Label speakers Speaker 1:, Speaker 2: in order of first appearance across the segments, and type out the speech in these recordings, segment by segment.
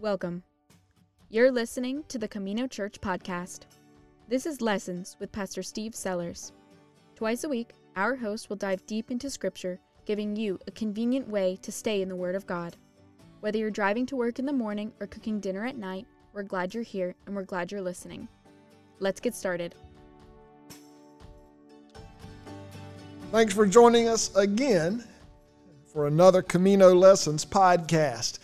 Speaker 1: Welcome. You're listening to the Camino Church podcast. This is Lessons with Pastor Steve Sellers. Twice a week, our host will dive deep into Scripture, giving you a convenient way to stay in the Word of God. Whether you're driving to work in the morning or cooking dinner at night, we're glad you're here and we're glad you're listening. Let's get started.
Speaker 2: Thanks for joining us again for another Camino Lessons podcast.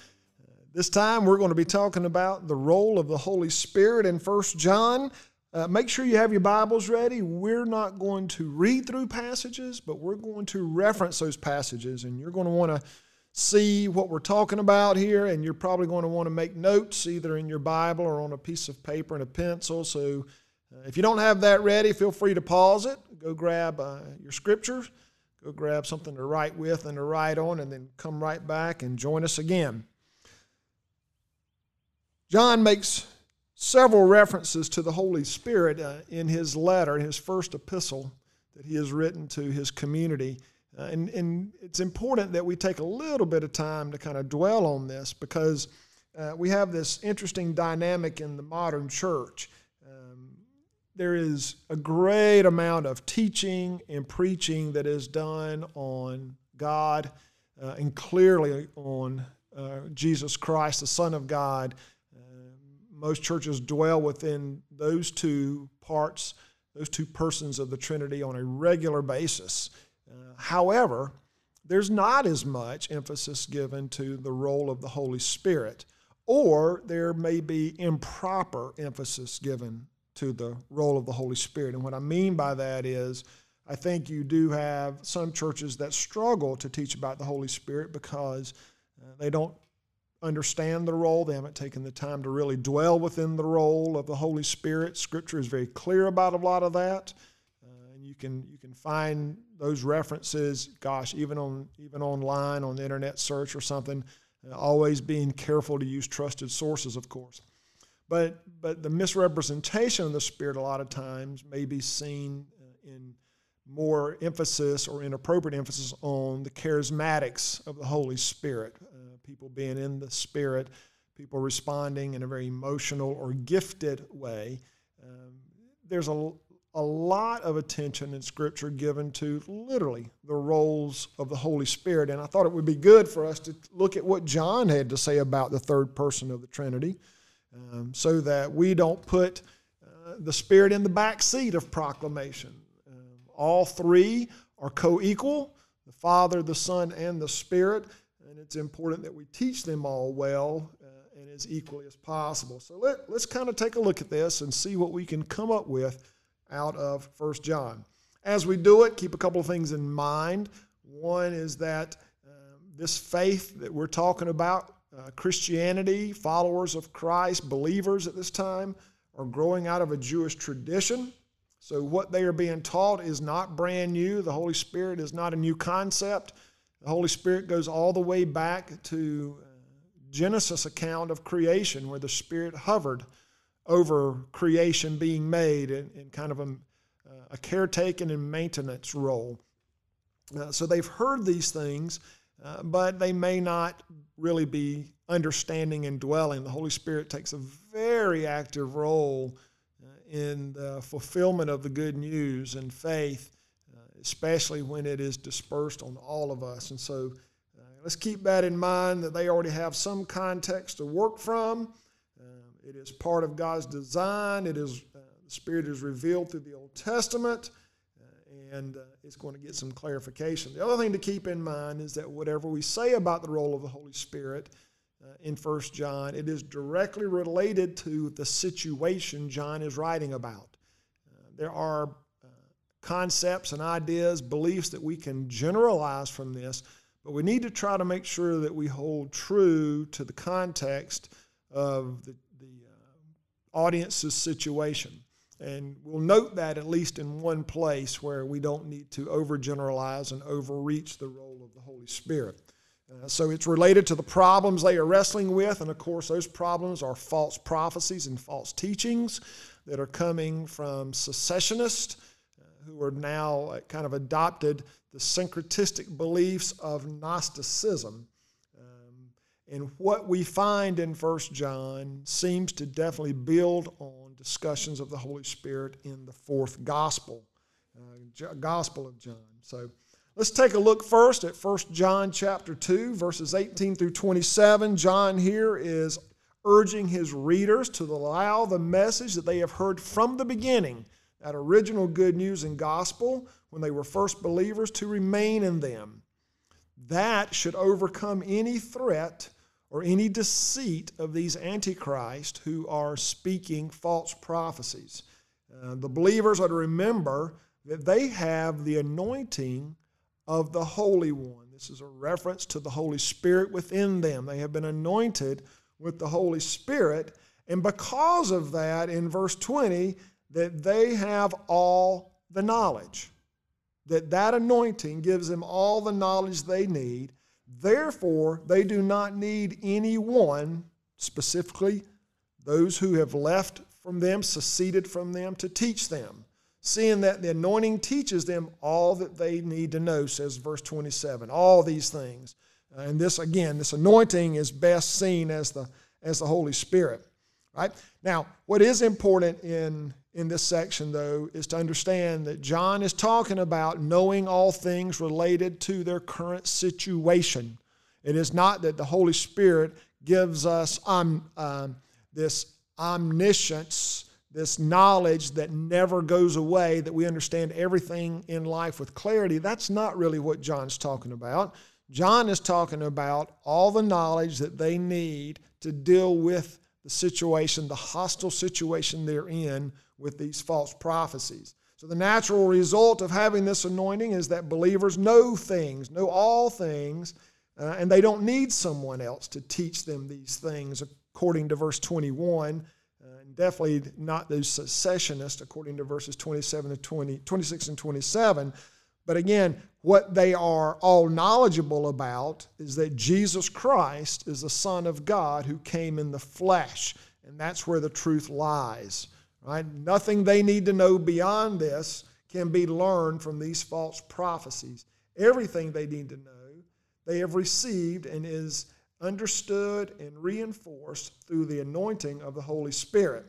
Speaker 2: This time we're going to be talking about the role of the Holy Spirit in First John. Uh, make sure you have your Bibles ready. We're not going to read through passages, but we're going to reference those passages, and you're going to want to see what we're talking about here, and you're probably going to want to make notes either in your Bible or on a piece of paper and a pencil. So uh, if you don't have that ready, feel free to pause it, go grab uh, your scriptures, go grab something to write with and to write on, and then come right back and join us again. John makes several references to the Holy Spirit uh, in his letter, in his first epistle that he has written to his community. Uh, and, and it's important that we take a little bit of time to kind of dwell on this because uh, we have this interesting dynamic in the modern church. Um, there is a great amount of teaching and preaching that is done on God uh, and clearly on uh, Jesus Christ, the Son of God most churches dwell within those two parts, those two persons of the Trinity on a regular basis. Uh, however, there's not as much emphasis given to the role of the Holy Spirit, or there may be improper emphasis given to the role of the Holy Spirit. And what I mean by that is, I think you do have some churches that struggle to teach about the Holy Spirit because uh, they don't understand the role. They haven't taken the time to really dwell within the role of the Holy Spirit. Scripture is very clear about a lot of that. Uh, and you can you can find those references, gosh, even on even online on the internet search or something. Uh, always being careful to use trusted sources, of course. But but the misrepresentation of the Spirit a lot of times may be seen uh, in more emphasis or inappropriate emphasis on the charismatics of the Holy Spirit people being in the spirit, people responding in a very emotional or gifted way. Um, there's a, a lot of attention in Scripture given to literally the roles of the Holy Spirit. And I thought it would be good for us to look at what John had to say about the third person of the Trinity um, so that we don't put uh, the Spirit in the back seat of proclamation. Um, all three are co equal the Father, the Son, and the Spirit and it's important that we teach them all well uh, and as equally as possible. So let, let's kind of take a look at this and see what we can come up with out of First John. As we do it, keep a couple of things in mind. One is that um, this faith that we're talking about, uh, Christianity, followers of Christ, believers at this time, are growing out of a Jewish tradition. So, what they are being taught is not brand new. The Holy Spirit is not a new concept. The Holy Spirit goes all the way back to uh, Genesis account of creation, where the Spirit hovered over creation being made in, in kind of a, uh, a caretaking and maintenance role. Uh, so they've heard these things, uh, but they may not really be understanding and dwelling. The Holy Spirit takes a very active role uh, in the fulfillment of the good news and faith especially when it is dispersed on all of us. And so uh, let's keep that in mind that they already have some context to work from. Uh, it is part of God's design. It is uh, the Spirit is revealed through the Old Testament, uh, and uh, it's going to get some clarification. The other thing to keep in mind is that whatever we say about the role of the Holy Spirit uh, in First John, it is directly related to the situation John is writing about. there are concepts and ideas, beliefs that we can generalize from this, but we need to try to make sure that we hold true to the context of the, the uh, audience's situation. And we'll note that at least in one place where we don't need to overgeneralize and overreach the role of the Holy Spirit. Uh, so it's related to the problems they are wrestling with, and of course, those problems are false prophecies and false teachings that are coming from secessionists who are now uh, kind of adopted the syncretistic beliefs of Gnosticism. Um, And what we find in First John seems to definitely build on discussions of the Holy Spirit in the fourth gospel, uh, Gospel of John. So let's take a look first at First John chapter 2, verses 18 through 27. John here is urging his readers to allow the message that they have heard from the beginning, that original good news and gospel, when they were first believers, to remain in them. That should overcome any threat or any deceit of these antichrists who are speaking false prophecies. Uh, the believers are to remember that they have the anointing of the Holy One. This is a reference to the Holy Spirit within them. They have been anointed with the Holy Spirit, and because of that, in verse 20, that they have all the knowledge. That that anointing gives them all the knowledge they need Therefore, they do not need anyone, specifically those who have left from them, seceded from them, to teach them, seeing that the anointing teaches them all that they need to know, says verse 27. All these things. And this, again, this anointing is best seen as the, as the Holy Spirit. Right? Now, what is important in in this section, though, is to understand that John is talking about knowing all things related to their current situation. It is not that the Holy Spirit gives us um, uh, this omniscience, this knowledge that never goes away, that we understand everything in life with clarity. That's not really what John's talking about. John is talking about all the knowledge that they need to deal with the situation, the hostile situation they're in with these false prophecies. So, the natural result of having this anointing is that believers know things, know all things, uh, and they don't need someone else to teach them these things, according to verse 21. Uh, and definitely not those secessionists, according to verses 27 to 20, 26 and 27. But again, what they are all knowledgeable about is that Jesus Christ is the Son of God who came in the flesh. And that's where the truth lies. Right? Nothing they need to know beyond this can be learned from these false prophecies. Everything they need to know, they have received and is understood and reinforced through the anointing of the Holy Spirit.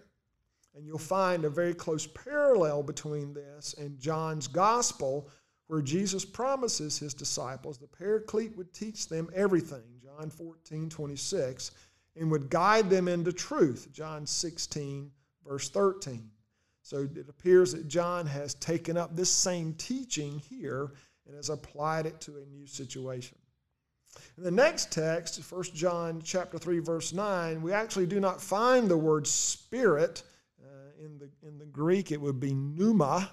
Speaker 2: And you'll find a very close parallel between this and John's gospel, where Jesus promises his disciples the Paraclete would teach them everything, John 14, 26, and would guide them into truth, John 16, verse 13. So it appears that John has taken up this same teaching here and has applied it to a new situation. In the next text, 1 John chapter 3, verse 9, we actually do not find the word spirit. Uh, in, the, in the Greek, it would be pneuma,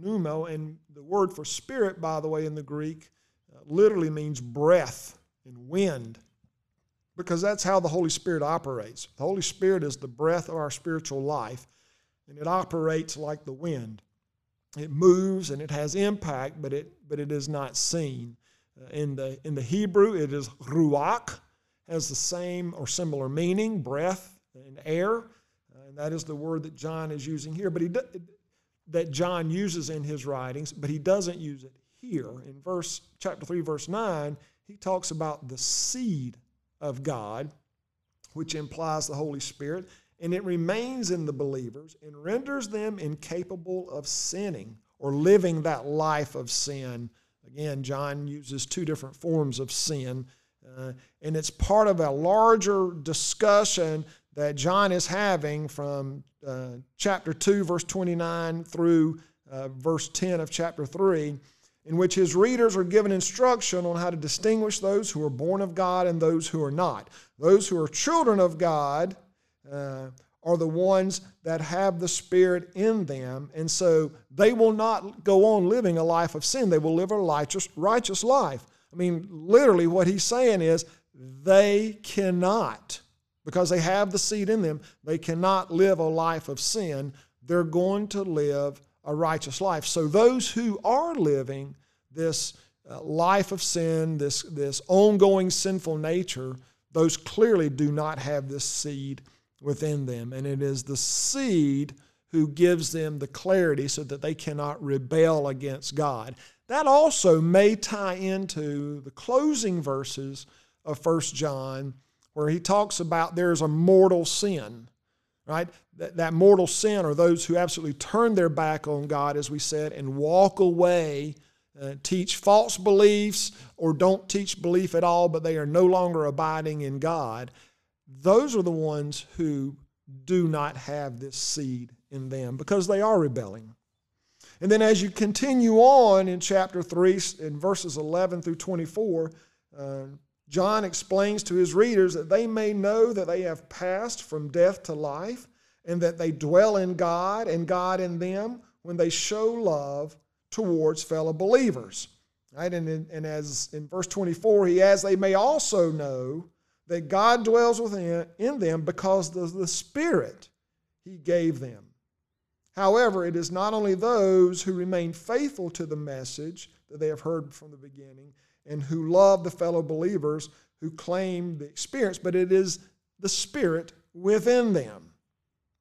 Speaker 2: pneumo, and the word for spirit, by the way, in the Greek, uh, literally means breath and wind because that's how the Holy Spirit operates. The Holy Spirit is the breath of our spiritual life, and it operates like the wind. It moves and it has impact, but it, but it is not seen. Uh, in, the, in the Hebrew, it is ruach, has the same or similar meaning, breath and air. Uh, and that is the word that John is using here, but he that John uses in his writings, but he doesn't use it here. In verse chapter 3, verse 9, he talks about the seed of God, which implies the Holy Spirit, and it remains in the believers and renders them incapable of sinning or living that life of sin. Again, John uses two different forms of sin, uh, and it's part of a larger discussion that John is having from uh, chapter 2, verse 29 through uh, verse 10 of chapter 3 in which his readers are given instruction on how to distinguish those who are born of God and those who are not. Those who are children of God uh, are the ones that have the Spirit in them, and so they will not go on living a life of sin. They will live a righteous, righteous life. I mean, literally, what he's saying is they cannot, because they have the seed in them, they cannot live a life of sin. They're going to live a righteous life. So those who are living this uh, life of sin, this, this ongoing sinful nature, those clearly do not have this seed within them. And it is the seed who gives them the clarity so that they cannot rebel against God. That also may tie into the closing verses of 1 John, where he talks about there's a mortal sin, right? That, that mortal sin are those who absolutely turn their back on God, as we said, and walk away, uh, teach false beliefs, or don't teach belief at all, but they are no longer abiding in God. Those are the ones who do not have this seed in them because they are rebelling. And then as you continue on in chapter 3, in verses 11 through 24, uh, John explains to his readers that they may know that they have passed from death to life and that they dwell in God and God in them when they show love towards fellow believers. Right? And, and as in verse 24, he adds, they may also know that God dwells within in them because of the Spirit he gave them. However, it is not only those who remain faithful to the message that they have heard from the beginning and who love the fellow believers who claim the experience, but it is the Spirit within them.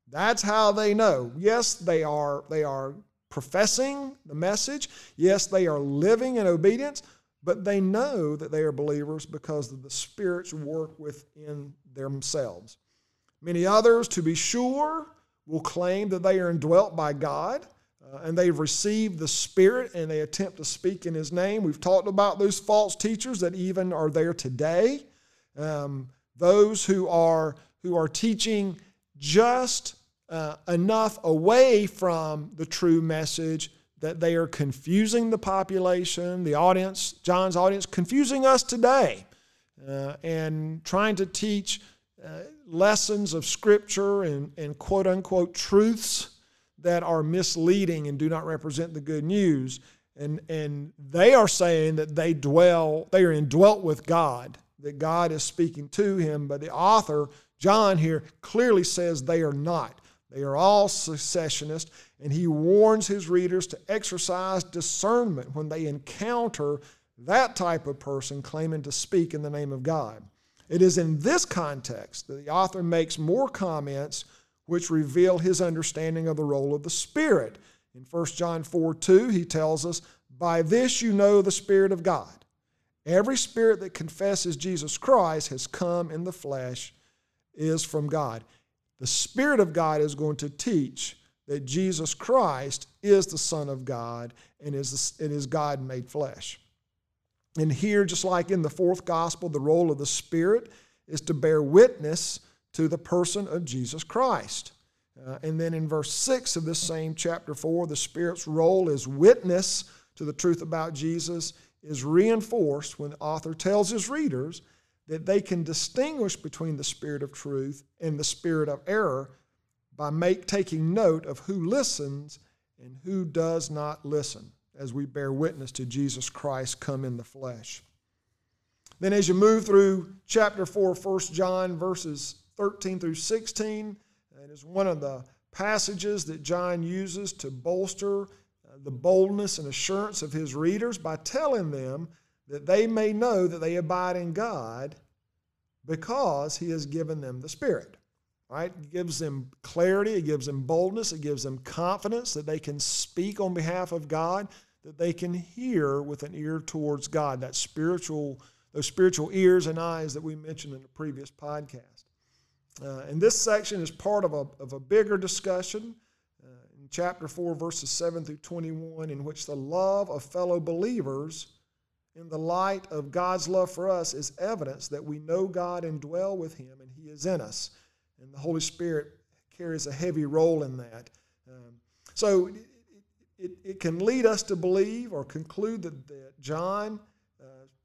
Speaker 2: That's how they know. Yes, they are, they are professing the message. Yes, they are living in obedience, but they know that they are believers because of the Spirit's work within themselves. Many others, to be sure, will claim that they are indwelt by God and they've received the Spirit and they attempt to speak in His name. We've talked about those false teachers that even are there today. Um, those who are who are teaching just uh, enough away from the true message that they are confusing the population, the audience, John's audience, confusing us today, uh, and trying to teach uh, lessons of Scripture and, and quote unquote truths that are misleading and do not represent the good news. And, and they are saying that they dwell, they are indwelt with God, that God is speaking to him. But the author, John, here clearly says they are not. They are all secessionists, and he warns his readers to exercise discernment when they encounter that type of person claiming to speak in the name of God. It is in this context that the author makes more comments which reveal his understanding of the role of the Spirit. In 1 John 4 2, he tells us, By this you know the Spirit of God. Every spirit that confesses Jesus Christ has come in the flesh is from God. The Spirit of God is going to teach that Jesus Christ is the Son of God and is, and is God made flesh. And here, just like in the fourth gospel, the role of the Spirit is to bear witness to the person of Jesus Christ. Uh, and then in verse 6 of this same chapter 4, the Spirit's role as witness to the truth about Jesus is reinforced when the author tells his readers that they can distinguish between the spirit of truth and the spirit of error by make, taking note of who listens and who does not listen as we bear witness to Jesus Christ come in the flesh. Then, as you move through chapter 4, 1 John, verses 13 through 16, it is one of the passages that John uses to bolster uh, the boldness and assurance of his readers by telling them that they may know that they abide in God because he has given them the Spirit. Right? It gives them clarity, it gives them boldness, it gives them confidence that they can speak on behalf of God, that they can hear with an ear towards God, that spiritual, those spiritual ears and eyes that we mentioned in the previous podcast. Uh, and this section is part of a, of a bigger discussion uh, in chapter 4, verses 7 through 21, in which the love of fellow believers in the light of God's love for us is evidence that we know God and dwell with Him and He is in us. And the Holy Spirit carries a heavy role in that. Um, so it, it, it, can lead us to believe or conclude that, that John's uh,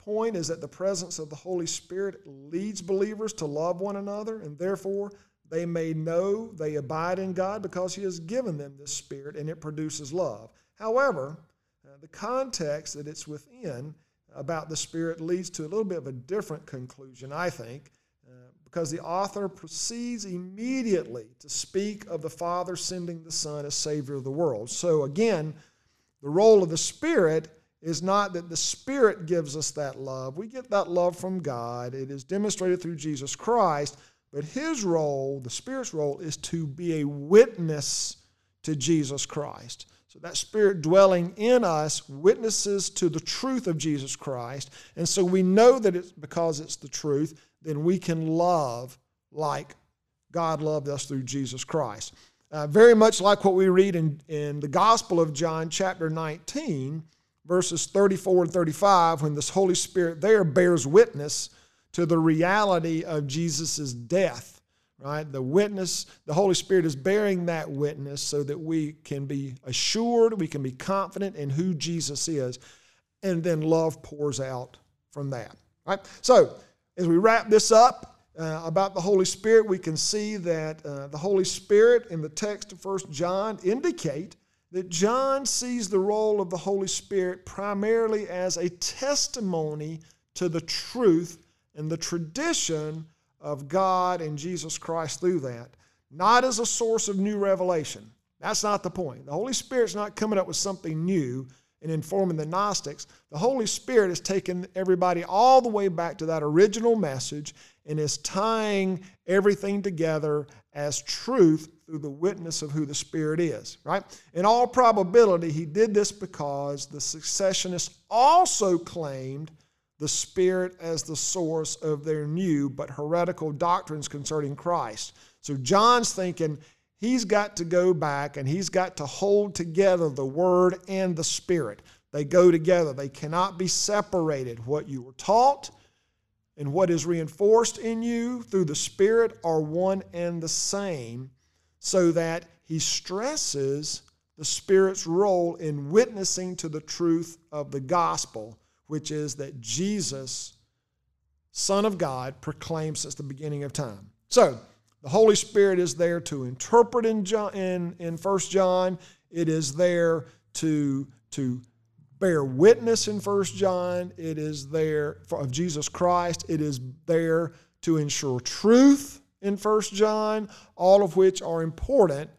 Speaker 2: point is that the presence of the Holy Spirit leads believers to love one another, and therefore they may know they abide in God because He has given them this Spirit and it produces love. However, uh, the context that it's within about the Spirit leads to a little bit of a different conclusion, I think, uh, because the author proceeds immediately to speak of the Father sending the Son as Savior of the world. So, again, the role of the Spirit is not that the Spirit gives us that love. We get that love from God, it is demonstrated through Jesus Christ. But his role, the Spirit's role, is to be a witness to Jesus Christ. So that Spirit dwelling in us witnesses to the truth of Jesus Christ. And so we know that it's because it's the truth then we can love like God loved us through Jesus Christ. Uh, very much like what we read in, in the Gospel of John, chapter 19, verses 34 and 35, when this Holy Spirit there bears witness to the reality of Jesus' death, right? The witness, the Holy Spirit is bearing that witness so that we can be assured, we can be confident in who Jesus is, and then love pours out from that, right? So, as we wrap this up, uh, about the Holy Spirit, we can see that uh, the Holy Spirit in the text of 1 John indicate that John sees the role of the Holy Spirit primarily as a testimony to the truth and the tradition of God and Jesus Christ through that, not as a source of new revelation. That's not the point. The Holy Spirit's not coming up with something new and informing the Gnostics. The Holy Spirit has taken everybody all the way back to that original message and is tying everything together as truth through the witness of who the Spirit is, right? In all probability, he did this because the secessionists also claimed the Spirit as the source of their new but heretical doctrines concerning Christ. So John's thinking he's got to go back and he's got to hold together the Word and the Spirit. They go together, they cannot be separated. What you were taught and what is reinforced in you through the Spirit are one and the same, so that he stresses the Spirit's role in witnessing to the truth of the gospel, which is that Jesus, Son of God, proclaimed since the beginning of time. So, the Holy Spirit is there to interpret in, John, in, in 1 John. It is there to, to bear witness in First John. It is there for, of Jesus Christ. It is there to ensure truth in First John, all of which are important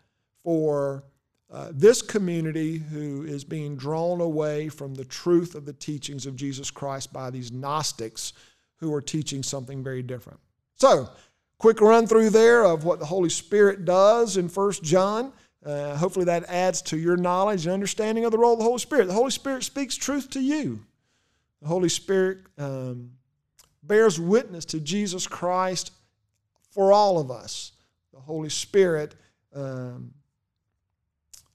Speaker 2: for uh, this community who is being drawn away from the truth of the teachings of Jesus Christ by these Gnostics who are teaching something very different. So, quick run through there of what the Holy Spirit does in First John. Uh, hopefully, that adds to your knowledge and understanding of the role of the Holy Spirit. The Holy Spirit speaks truth to you. The Holy Spirit um, bears witness to Jesus Christ for all of us. The Holy Spirit um,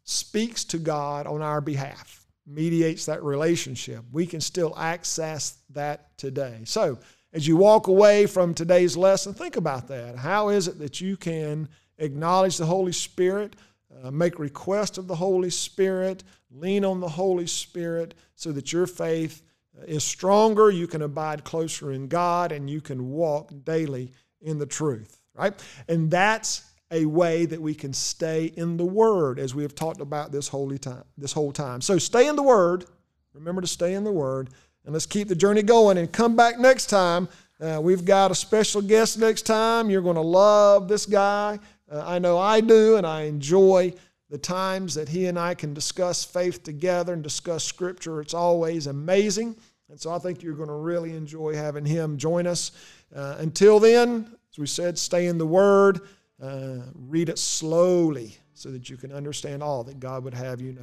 Speaker 2: speaks to God on our behalf, mediates that relationship. We can still access that today. So, as you walk away from today's lesson, think about that. How is it that you can acknowledge the Holy Spirit? Uh, make request of the Holy Spirit, lean on the Holy Spirit so that your faith is stronger, you can abide closer in God, and you can walk daily in the truth, right? And that's a way that we can stay in the Word, as we have talked about this holy time, this whole time. So stay in the Word. Remember to stay in the Word, and let's keep the journey going. And come back next time. Uh, we've got a special guest next time. You're going to love this guy. Uh, I know I do, and I enjoy the times that he and I can discuss faith together and discuss Scripture. It's always amazing. And so I think you're going to really enjoy having him join us. Uh, until then, as we said, stay in the Word, uh, read it slowly so that you can understand all that God would have you know.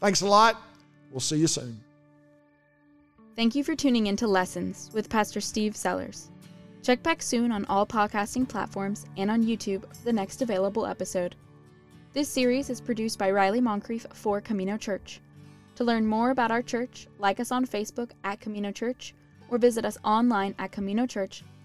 Speaker 2: Thanks a lot. We'll see you soon.
Speaker 1: Thank you for tuning into Lessons with Pastor Steve Sellers. Check back soon on all podcasting platforms and on YouTube for the next available episode. This series is produced by Riley Moncrief for Camino Church. To learn more about our church, like us on Facebook at Camino Church or visit us online at CaminoChurch.com.